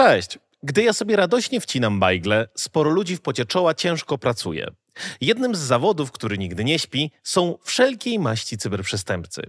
Cześć! Gdy ja sobie radośnie wcinam bajgle, sporo ludzi w pocie czoła ciężko pracuje. Jednym z zawodów, który nigdy nie śpi, są wszelkiej maści cyberprzestępcy.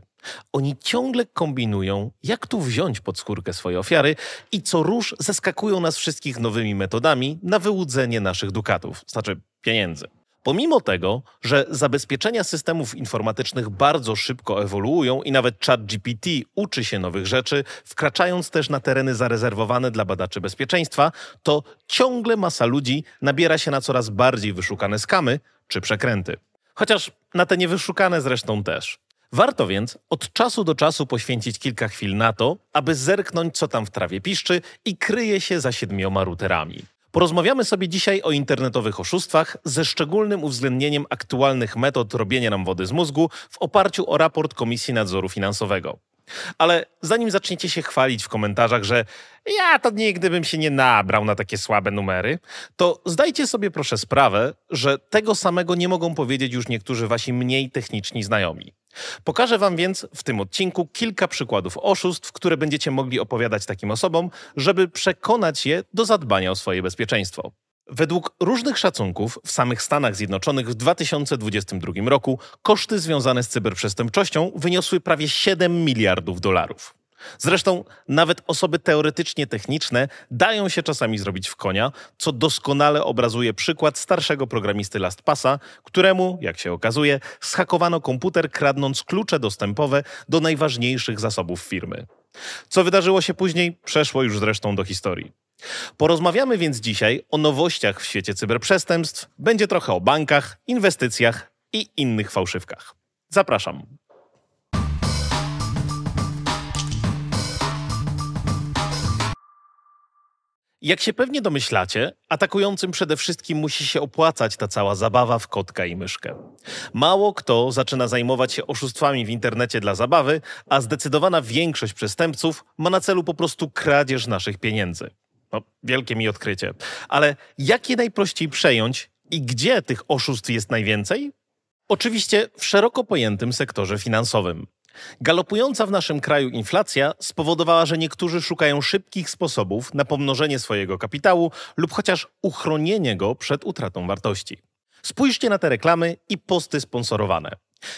Oni ciągle kombinują, jak tu wziąć pod skórkę swoje ofiary i co róż zaskakują nas wszystkich nowymi metodami na wyłudzenie naszych dukatów, znaczy pieniędzy. Pomimo tego, że zabezpieczenia systemów informatycznych bardzo szybko ewoluują i nawet ChatGPT uczy się nowych rzeczy, wkraczając też na tereny zarezerwowane dla badaczy bezpieczeństwa, to ciągle masa ludzi nabiera się na coraz bardziej wyszukane skamy czy przekręty. Chociaż na te niewyszukane zresztą też. Warto więc od czasu do czasu poświęcić kilka chwil na to, aby zerknąć, co tam w trawie piszczy i kryje się za siedmioma routerami. Porozmawiamy sobie dzisiaj o internetowych oszustwach ze szczególnym uwzględnieniem aktualnych metod robienia nam wody z mózgu w oparciu o raport Komisji Nadzoru Finansowego. Ale zanim zaczniecie się chwalić w komentarzach, że ja to nigdy bym się nie nabrał na takie słabe numery, to zdajcie sobie proszę sprawę, że tego samego nie mogą powiedzieć już niektórzy wasi mniej techniczni znajomi. Pokażę wam więc w tym odcinku kilka przykładów oszustw, które będziecie mogli opowiadać takim osobom, żeby przekonać je do zadbania o swoje bezpieczeństwo. Według różnych szacunków w samych Stanach Zjednoczonych w 2022 roku koszty związane z cyberprzestępczością wyniosły prawie 7 miliardów dolarów. Zresztą nawet osoby teoretycznie techniczne dają się czasami zrobić w konia, co doskonale obrazuje przykład starszego programisty LastPassa, któremu, jak się okazuje, schakowano komputer kradnąc klucze dostępowe do najważniejszych zasobów firmy. Co wydarzyło się później, przeszło już zresztą do historii. Porozmawiamy więc dzisiaj o nowościach w świecie cyberprzestępstw, będzie trochę o bankach, inwestycjach i innych fałszywkach. Zapraszam. Jak się pewnie domyślacie, atakującym przede wszystkim musi się opłacać ta cała zabawa w kotka i myszkę. Mało kto zaczyna zajmować się oszustwami w internecie dla zabawy, a zdecydowana większość przestępców ma na celu po prostu kradzież naszych pieniędzy. No, wielkie mi odkrycie. Ale jak je najprościej przejąć i gdzie tych oszustw jest najwięcej? Oczywiście w szeroko pojętym sektorze finansowym. Galopująca w naszym kraju inflacja spowodowała, że niektórzy szukają szybkich sposobów na pomnożenie swojego kapitału lub chociaż uchronienie go przed utratą wartości. Spójrzcie na te reklamy i posty sponsorowane.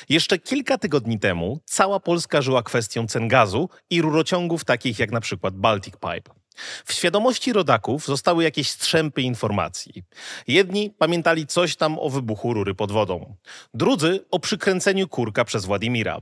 Jeszcze kilka tygodni temu cała Polska żyła kwestią cen gazu i rurociągów takich jak na przykład Baltic Pipe. W świadomości rodaków zostały jakieś strzępy informacji. Jedni pamiętali coś tam o wybuchu rury pod wodą, drudzy o przykręceniu kurka przez Władimira.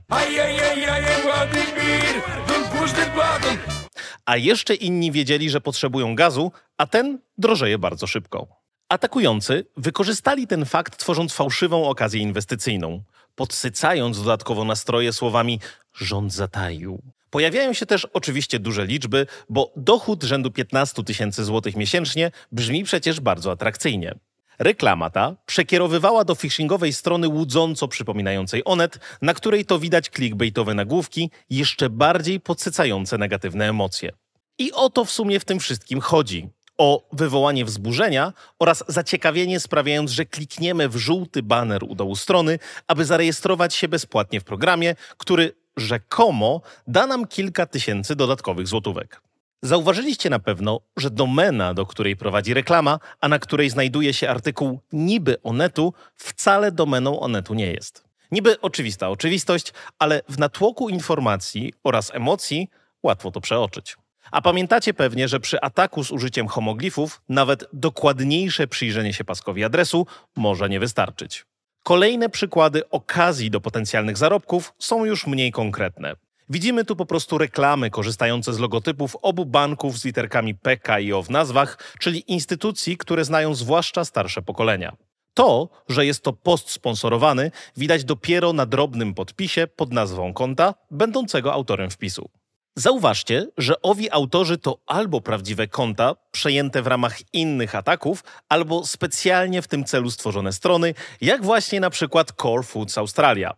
A jeszcze inni wiedzieli, że potrzebują gazu, a ten drożeje bardzo szybko. Atakujący wykorzystali ten fakt, tworząc fałszywą okazję inwestycyjną, podsycając dodatkowo nastroje słowami rząd zataił. Pojawiają się też oczywiście duże liczby, bo dochód rzędu 15 tysięcy złotych miesięcznie brzmi przecież bardzo atrakcyjnie. Reklama ta przekierowywała do phishingowej strony łudząco przypominającej Onet, na której to widać clickbaitowe nagłówki, jeszcze bardziej podsycające negatywne emocje. I o to w sumie w tym wszystkim chodzi. O wywołanie wzburzenia oraz zaciekawienie sprawiając, że klikniemy w żółty baner u dołu strony, aby zarejestrować się bezpłatnie w programie, który rzekomo da nam kilka tysięcy dodatkowych złotówek. Zauważyliście na pewno, że domena, do której prowadzi reklama, a na której znajduje się artykuł niby Onetu, wcale domeną Onetu nie jest. Niby oczywista oczywistość, ale w natłoku informacji oraz emocji łatwo to przeoczyć. A pamiętacie pewnie, że przy ataku z użyciem homoglifów nawet dokładniejsze przyjrzenie się paskowi adresu może nie wystarczyć. Kolejne przykłady okazji do potencjalnych zarobków są już mniej konkretne. Widzimy tu po prostu reklamy korzystające z logotypów obu banków z literkami PK i O w nazwach, czyli instytucji, które znają zwłaszcza starsze pokolenia. To, że jest to post sponsorowany, widać dopiero na drobnym podpisie pod nazwą konta, będącego autorem wpisu. Zauważcie, że owi autorzy to albo prawdziwe konta przejęte w ramach innych ataków, albo specjalnie w tym celu stworzone strony, jak właśnie na przykład Core Foods Australia.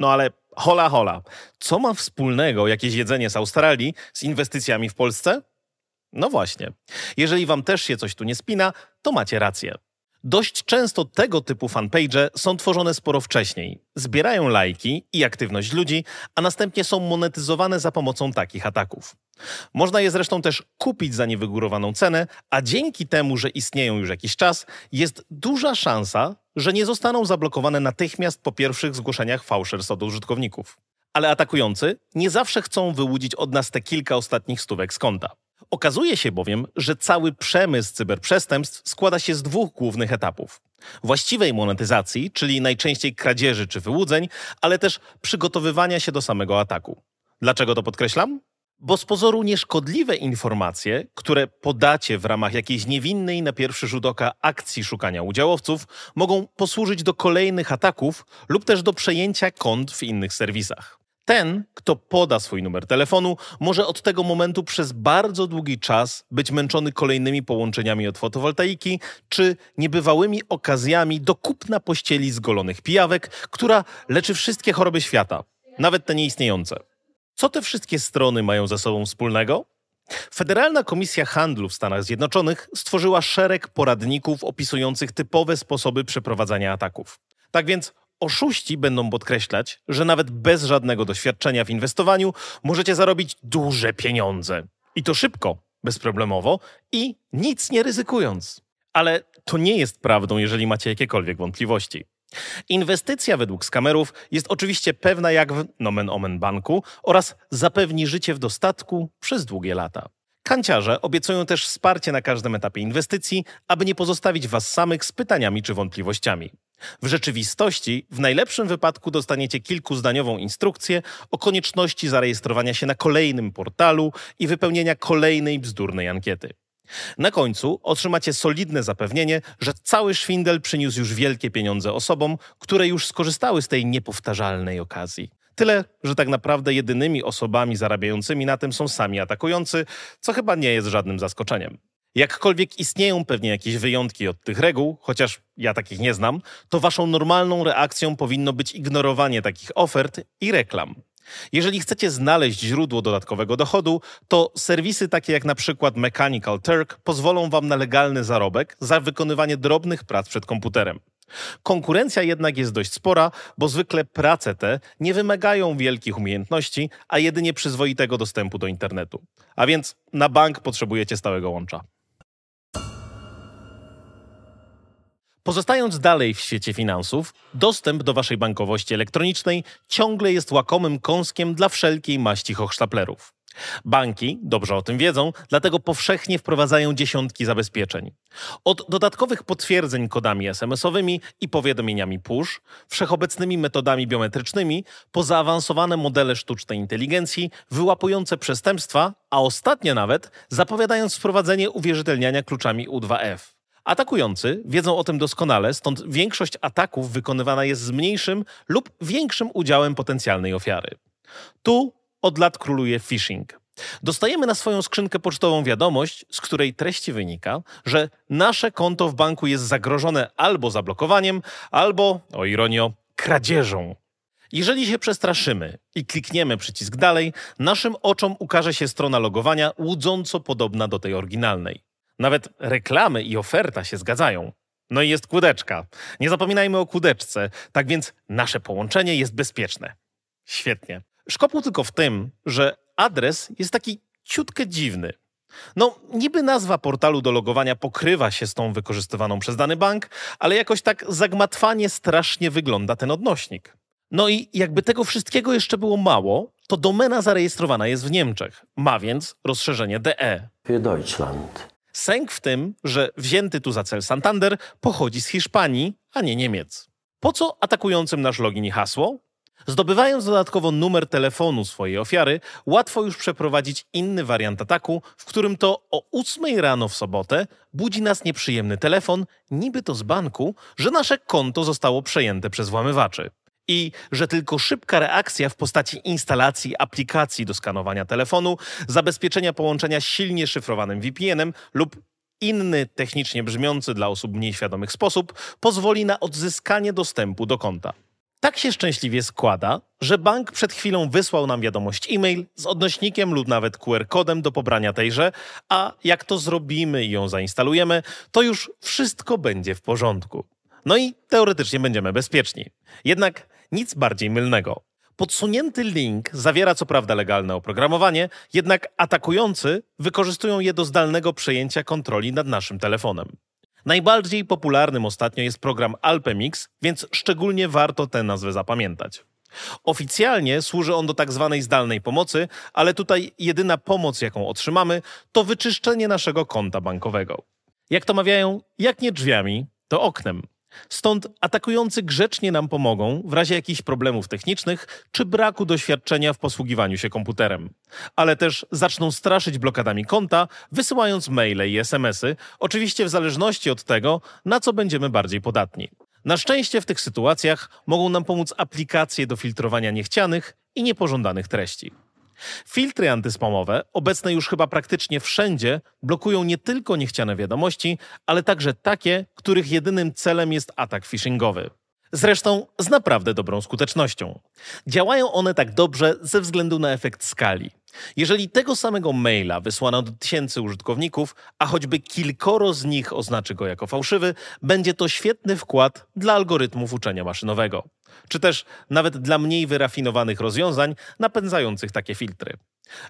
No ale hola hola, co ma wspólnego jakieś jedzenie z Australii z inwestycjami w Polsce? No właśnie. Jeżeli wam też się coś tu nie spina, to macie rację. Dość często tego typu fanpage są tworzone sporo wcześniej. Zbierają lajki i aktywność ludzi, a następnie są monetyzowane za pomocą takich ataków. Można je zresztą też kupić za niewygórowaną cenę, a dzięki temu, że istnieją już jakiś czas, jest duża szansa, że nie zostaną zablokowane natychmiast po pierwszych zgłoszeniach fałszerstw od użytkowników. Ale atakujący nie zawsze chcą wyłudzić od nas te kilka ostatnich stówek z konta. Okazuje się bowiem, że cały przemysł cyberprzestępstw składa się z dwóch głównych etapów. Właściwej monetyzacji, czyli najczęściej kradzieży czy wyłudzeń, ale też przygotowywania się do samego ataku. Dlaczego to podkreślam? Bo z pozoru nieszkodliwe informacje, które podacie w ramach jakiejś niewinnej na pierwszy rzut oka akcji szukania udziałowców, mogą posłużyć do kolejnych ataków lub też do przejęcia kont w innych serwisach. Ten, kto poda swój numer telefonu, może od tego momentu przez bardzo długi czas być męczony kolejnymi połączeniami od fotowoltaiki czy niebywałymi okazjami do kupna pościeli zgolonych pijawek, która leczy wszystkie choroby świata, nawet te nieistniejące. Co te wszystkie strony mają ze sobą wspólnego? Federalna Komisja Handlu w Stanach Zjednoczonych stworzyła szereg poradników opisujących typowe sposoby przeprowadzania ataków. Tak więc Oszuści będą podkreślać, że nawet bez żadnego doświadczenia w inwestowaniu możecie zarobić duże pieniądze. I to szybko, bezproblemowo i nic nie ryzykując. Ale to nie jest prawdą, jeżeli macie jakiekolwiek wątpliwości. Inwestycja według skamerów jest oczywiście pewna jak w nomen omen banku oraz zapewni życie w dostatku przez długie lata. Kanciarze obiecują też wsparcie na każdym etapie inwestycji, aby nie pozostawić Was samych z pytaniami czy wątpliwościami. W rzeczywistości, w najlepszym wypadku dostaniecie kilkuzdaniową instrukcję o konieczności zarejestrowania się na kolejnym portalu i wypełnienia kolejnej bzdurnej ankiety. Na końcu otrzymacie solidne zapewnienie, że cały szwindel przyniósł już wielkie pieniądze osobom, które już skorzystały z tej niepowtarzalnej okazji. Tyle, że tak naprawdę jedynymi osobami zarabiającymi na tym są sami atakujący, co chyba nie jest żadnym zaskoczeniem. Jakkolwiek istnieją pewnie jakieś wyjątki od tych reguł, chociaż ja takich nie znam, to waszą normalną reakcją powinno być ignorowanie takich ofert i reklam. Jeżeli chcecie znaleźć źródło dodatkowego dochodu, to serwisy takie jak na przykład Mechanical Turk pozwolą wam na legalny zarobek za wykonywanie drobnych prac przed komputerem. Konkurencja jednak jest dość spora, bo zwykle prace te nie wymagają wielkich umiejętności, a jedynie przyzwoitego dostępu do internetu. A więc na bank potrzebujecie stałego łącza. Pozostając dalej w świecie finansów, dostęp do waszej bankowości elektronicznej ciągle jest łakomym kąskiem dla wszelkiej maści hochsztaplerów. Banki dobrze o tym wiedzą, dlatego powszechnie wprowadzają dziesiątki zabezpieczeń. Od dodatkowych potwierdzeń kodami SMS-owymi i powiadomieniami push, wszechobecnymi metodami biometrycznymi, po zaawansowane modele sztucznej inteligencji wyłapujące przestępstwa, a ostatnio nawet zapowiadając wprowadzenie uwierzytelniania kluczami U2F. Atakujący wiedzą o tym doskonale, stąd większość ataków wykonywana jest z mniejszym lub większym udziałem potencjalnej ofiary. Tu od lat króluje phishing. Dostajemy na swoją skrzynkę pocztową wiadomość, z której treści wynika, że nasze konto w banku jest zagrożone albo zablokowaniem, albo, o ironio, kradzieżą. Jeżeli się przestraszymy i klikniemy przycisk dalej, naszym oczom ukaże się strona logowania łudząco podobna do tej oryginalnej. Nawet reklamy i oferta się zgadzają. No i jest kłódeczka. Nie zapominajmy o kłódeczce, tak więc nasze połączenie jest bezpieczne. Świetnie. Szkopuł tylko w tym, że adres jest taki ciutkę dziwny. No, niby nazwa portalu do logowania pokrywa się z tą wykorzystywaną przez dany bank, ale jakoś tak zagmatwanie strasznie wygląda ten odnośnik. No i jakby tego wszystkiego jeszcze było mało, to domena zarejestrowana jest w Niemczech. Ma więc rozszerzenie DE. Für Deutschland. Sęk w tym, że wzięty tu za cel Santander pochodzi z Hiszpanii, a nie Niemiec. Po co atakującym nasz login i hasło? Zdobywając dodatkowo numer telefonu swojej ofiary, łatwo już przeprowadzić inny wariant ataku, w którym to o 8 rano w sobotę budzi nas nieprzyjemny telefon, niby to z banku, że nasze konto zostało przejęte przez włamywaczy. I że tylko szybka reakcja w postaci instalacji aplikacji do skanowania telefonu, zabezpieczenia połączenia z silnie szyfrowanym VPN-em lub inny technicznie brzmiący dla osób mniej świadomych sposób pozwoli na odzyskanie dostępu do konta. Tak się szczęśliwie składa, że bank przed chwilą wysłał nam wiadomość e-mail z odnośnikiem lub nawet QR-kodem do pobrania tejże, a jak to zrobimy i ją zainstalujemy, to już wszystko będzie w porządku. No i teoretycznie będziemy bezpieczni. Jednak nic bardziej mylnego. Podsunięty link zawiera co prawda legalne oprogramowanie, jednak atakujący wykorzystują je do zdalnego przejęcia kontroli nad naszym telefonem. Najbardziej popularnym ostatnio jest program Alpemix, więc szczególnie warto tę nazwę zapamiętać. Oficjalnie służy on do tak zwanej zdalnej pomocy, ale tutaj jedyna pomoc, jaką otrzymamy, to wyczyszczenie naszego konta bankowego. Jak to mawiają, jak nie drzwiami, to oknem. Stąd atakujący grzecznie nam pomogą w razie jakichś problemów technicznych czy braku doświadczenia w posługiwaniu się komputerem. Ale też zaczną straszyć blokadami konta, wysyłając maile i smsy, oczywiście w zależności od tego, na co będziemy bardziej podatni. Na szczęście w tych sytuacjach mogą nam pomóc aplikacje do filtrowania niechcianych i niepożądanych treści. Filtry antyspamowe, obecne już chyba praktycznie wszędzie, blokują nie tylko niechciane wiadomości, ale także takie, których jedynym celem jest atak phishingowy. Zresztą z naprawdę dobrą skutecznością. Działają one tak dobrze ze względu na efekt skali. Jeżeli tego samego maila wysłano do tysięcy użytkowników, a choćby kilkoro z nich oznaczy go jako fałszywy, będzie to świetny wkład dla algorytmów uczenia maszynowego. Czy też nawet dla mniej wyrafinowanych rozwiązań napędzających takie filtry.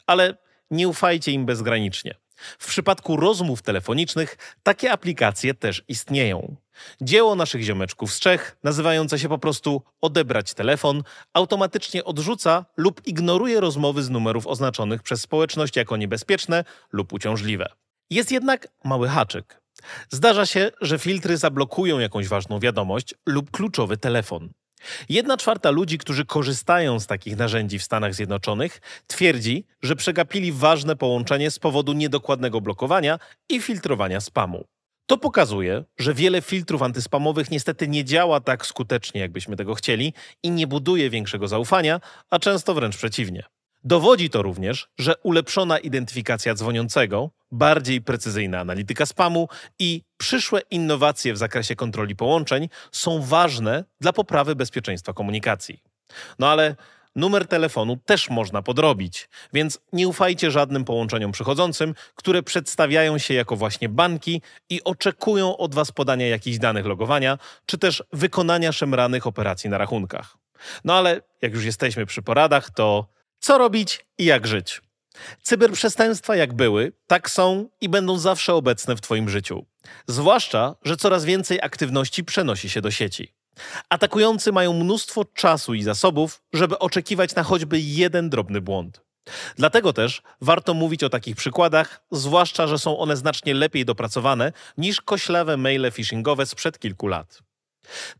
Ale nie ufajcie im bezgranicznie. W przypadku rozmów telefonicznych takie aplikacje też istnieją. Dzieło naszych ziomeczków z Czech, nazywające się po prostu odebrać telefon, automatycznie odrzuca lub ignoruje rozmowy z numerów oznaczonych przez społeczność jako niebezpieczne lub uciążliwe. Jest jednak mały haczyk. Zdarza się, że filtry zablokują jakąś ważną wiadomość lub kluczowy telefon. Jedna czwarta ludzi, którzy korzystają z takich narzędzi w Stanach Zjednoczonych, twierdzi, że przegapili ważne połączenie z powodu niedokładnego blokowania i filtrowania spamu. To pokazuje, że wiele filtrów antyspamowych niestety nie działa tak skutecznie, jakbyśmy tego chcieli i nie buduje większego zaufania, a często wręcz przeciwnie. Dowodzi to również, że ulepszona identyfikacja dzwoniącego, bardziej precyzyjna analityka spamu i przyszłe innowacje w zakresie kontroli połączeń są ważne dla poprawy bezpieczeństwa komunikacji. No ale numer telefonu też można podrobić, więc nie ufajcie żadnym połączeniom przychodzącym, które przedstawiają się jako właśnie banki i oczekują od Was podania jakichś danych logowania, czy też wykonania szemranych operacji na rachunkach. No ale jak już jesteśmy przy poradach, to co robić i jak żyć? Cyberprzestępstwa jak były, tak są i będą zawsze obecne w Twoim życiu. Zwłaszcza, że coraz więcej aktywności przenosi się do sieci. Atakujący mają mnóstwo czasu i zasobów, żeby oczekiwać na choćby jeden drobny błąd. Dlatego też warto mówić o takich przykładach, zwłaszcza, że są one znacznie lepiej dopracowane niż koślawe maile phishingowe sprzed kilku lat.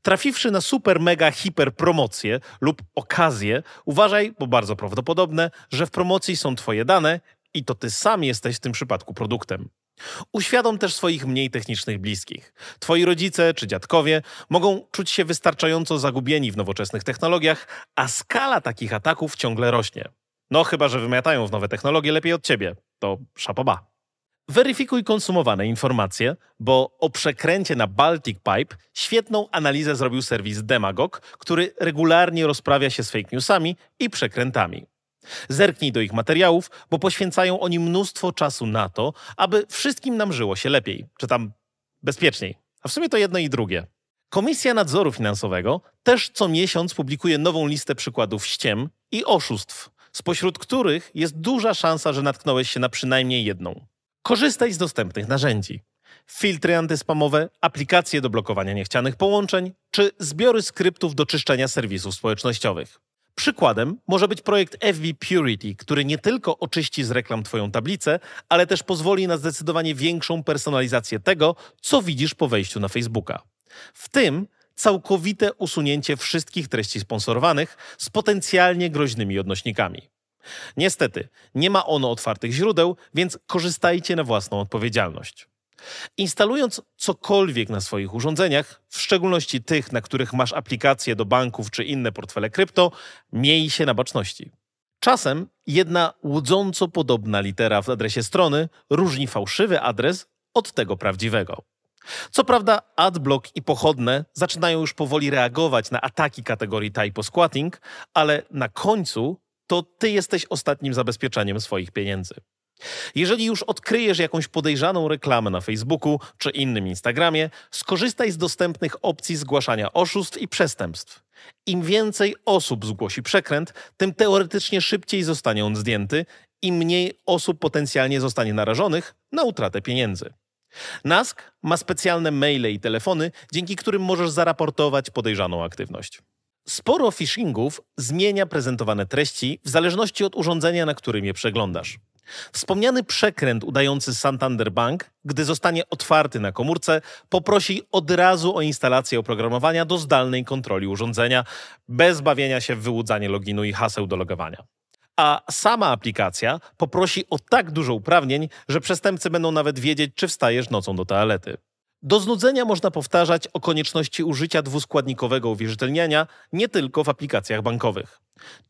Trafiwszy na super, mega, hiper promocję lub okazję, uważaj, bo bardzo prawdopodobne, że w promocji są Twoje dane i to Ty sam jesteś w tym przypadku produktem. Uświadom też swoich mniej technicznych bliskich. Twoi rodzice czy dziadkowie mogą czuć się wystarczająco zagubieni w nowoczesnych technologiach, a skala takich ataków ciągle rośnie. No chyba, że wymiatają w nowe technologie lepiej od ciebie. To szapoba. Weryfikuj konsumowane informacje, bo o przekręcie na Baltic Pipe świetną analizę zrobił serwis Demagog, który regularnie rozprawia się z fake newsami i przekrętami. Zerknij do ich materiałów, bo poświęcają oni mnóstwo czasu na to, aby wszystkim nam żyło się lepiej, czy tam bezpieczniej. A w sumie to jedno i drugie. Komisja Nadzoru Finansowego też co miesiąc publikuje nową listę przykładów ściem i oszustw, spośród których jest duża szansa, że natknąłeś się na przynajmniej jedną. Korzystaj z dostępnych narzędzi. Filtry antyspamowe, aplikacje do blokowania niechcianych połączeń czy zbiory skryptów do czyszczenia serwisów społecznościowych. Przykładem może być projekt FB Purity, który nie tylko oczyści z reklam Twoją tablicę, ale też pozwoli na zdecydowanie większą personalizację tego, co widzisz po wejściu na Facebooka. W tym całkowite usunięcie wszystkich treści sponsorowanych z potencjalnie groźnymi odnośnikami. Niestety, nie ma ono otwartych źródeł, więc korzystajcie na własną odpowiedzialność. Instalując cokolwiek na swoich urządzeniach, w szczególności tych, na których masz aplikacje do banków czy inne portfele krypto, miej się na baczności. Czasem jedna łudząco podobna litera w adresie strony różni fałszywy adres od tego prawdziwego. Co prawda adblock i pochodne zaczynają już powoli reagować na ataki kategorii typo squatting, ale na końcu to ty jesteś ostatnim zabezpieczeniem swoich pieniędzy. Jeżeli już odkryjesz jakąś podejrzaną reklamę na Facebooku czy innym Instagramie, skorzystaj z dostępnych opcji zgłaszania oszustw i przestępstw. Im więcej osób zgłosi przekręt, tym teoretycznie szybciej zostanie on zdjęty i mniej osób potencjalnie zostanie narażonych na utratę pieniędzy. NASK ma specjalne maile i telefony, dzięki którym możesz zaraportować podejrzaną aktywność. Sporo phishingów zmienia prezentowane treści w zależności od urządzenia, na którym je przeglądasz. Wspomniany przekręt udający Santander Bank, gdy zostanie otwarty na komórce, poprosi od razu o instalację oprogramowania do zdalnej kontroli urządzenia, bez bawienia się w wyłudzanie loginu i haseł do logowania. A sama aplikacja poprosi o tak dużo uprawnień, że przestępcy będą nawet wiedzieć, czy wstajesz nocą do toalety. Do znudzenia można powtarzać o konieczności użycia dwuskładnikowego uwierzytelniania nie tylko w aplikacjach bankowych.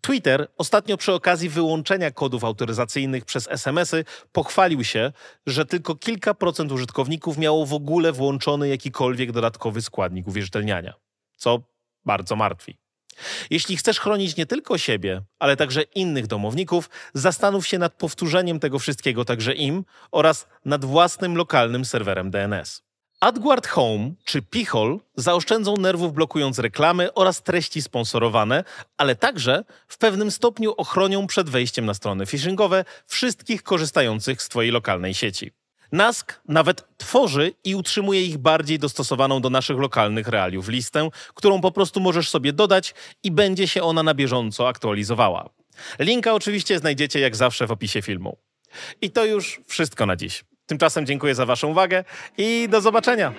Twitter ostatnio przy okazji wyłączenia kodów autoryzacyjnych przez SMS-y pochwalił się, że tylko kilka procent użytkowników miało w ogóle włączony jakikolwiek dodatkowy składnik uwierzytelniania, co bardzo martwi. Jeśli chcesz chronić nie tylko siebie, ale także innych domowników, zastanów się nad powtórzeniem tego wszystkiego także im oraz nad własnym lokalnym serwerem DNS. AdGuard Home czy Pichol zaoszczędzą nerwów blokując reklamy oraz treści sponsorowane, ale także w pewnym stopniu ochronią przed wejściem na strony phishingowe wszystkich korzystających z Twojej lokalnej sieci. NASK nawet tworzy i utrzymuje ich bardziej dostosowaną do naszych lokalnych realiów listę, którą po prostu możesz sobie dodać i będzie się ona na bieżąco aktualizowała. Linka oczywiście znajdziecie jak zawsze w opisie filmu. I to już wszystko na dziś. Tymczasem dziękuję za Waszą uwagę i do zobaczenia.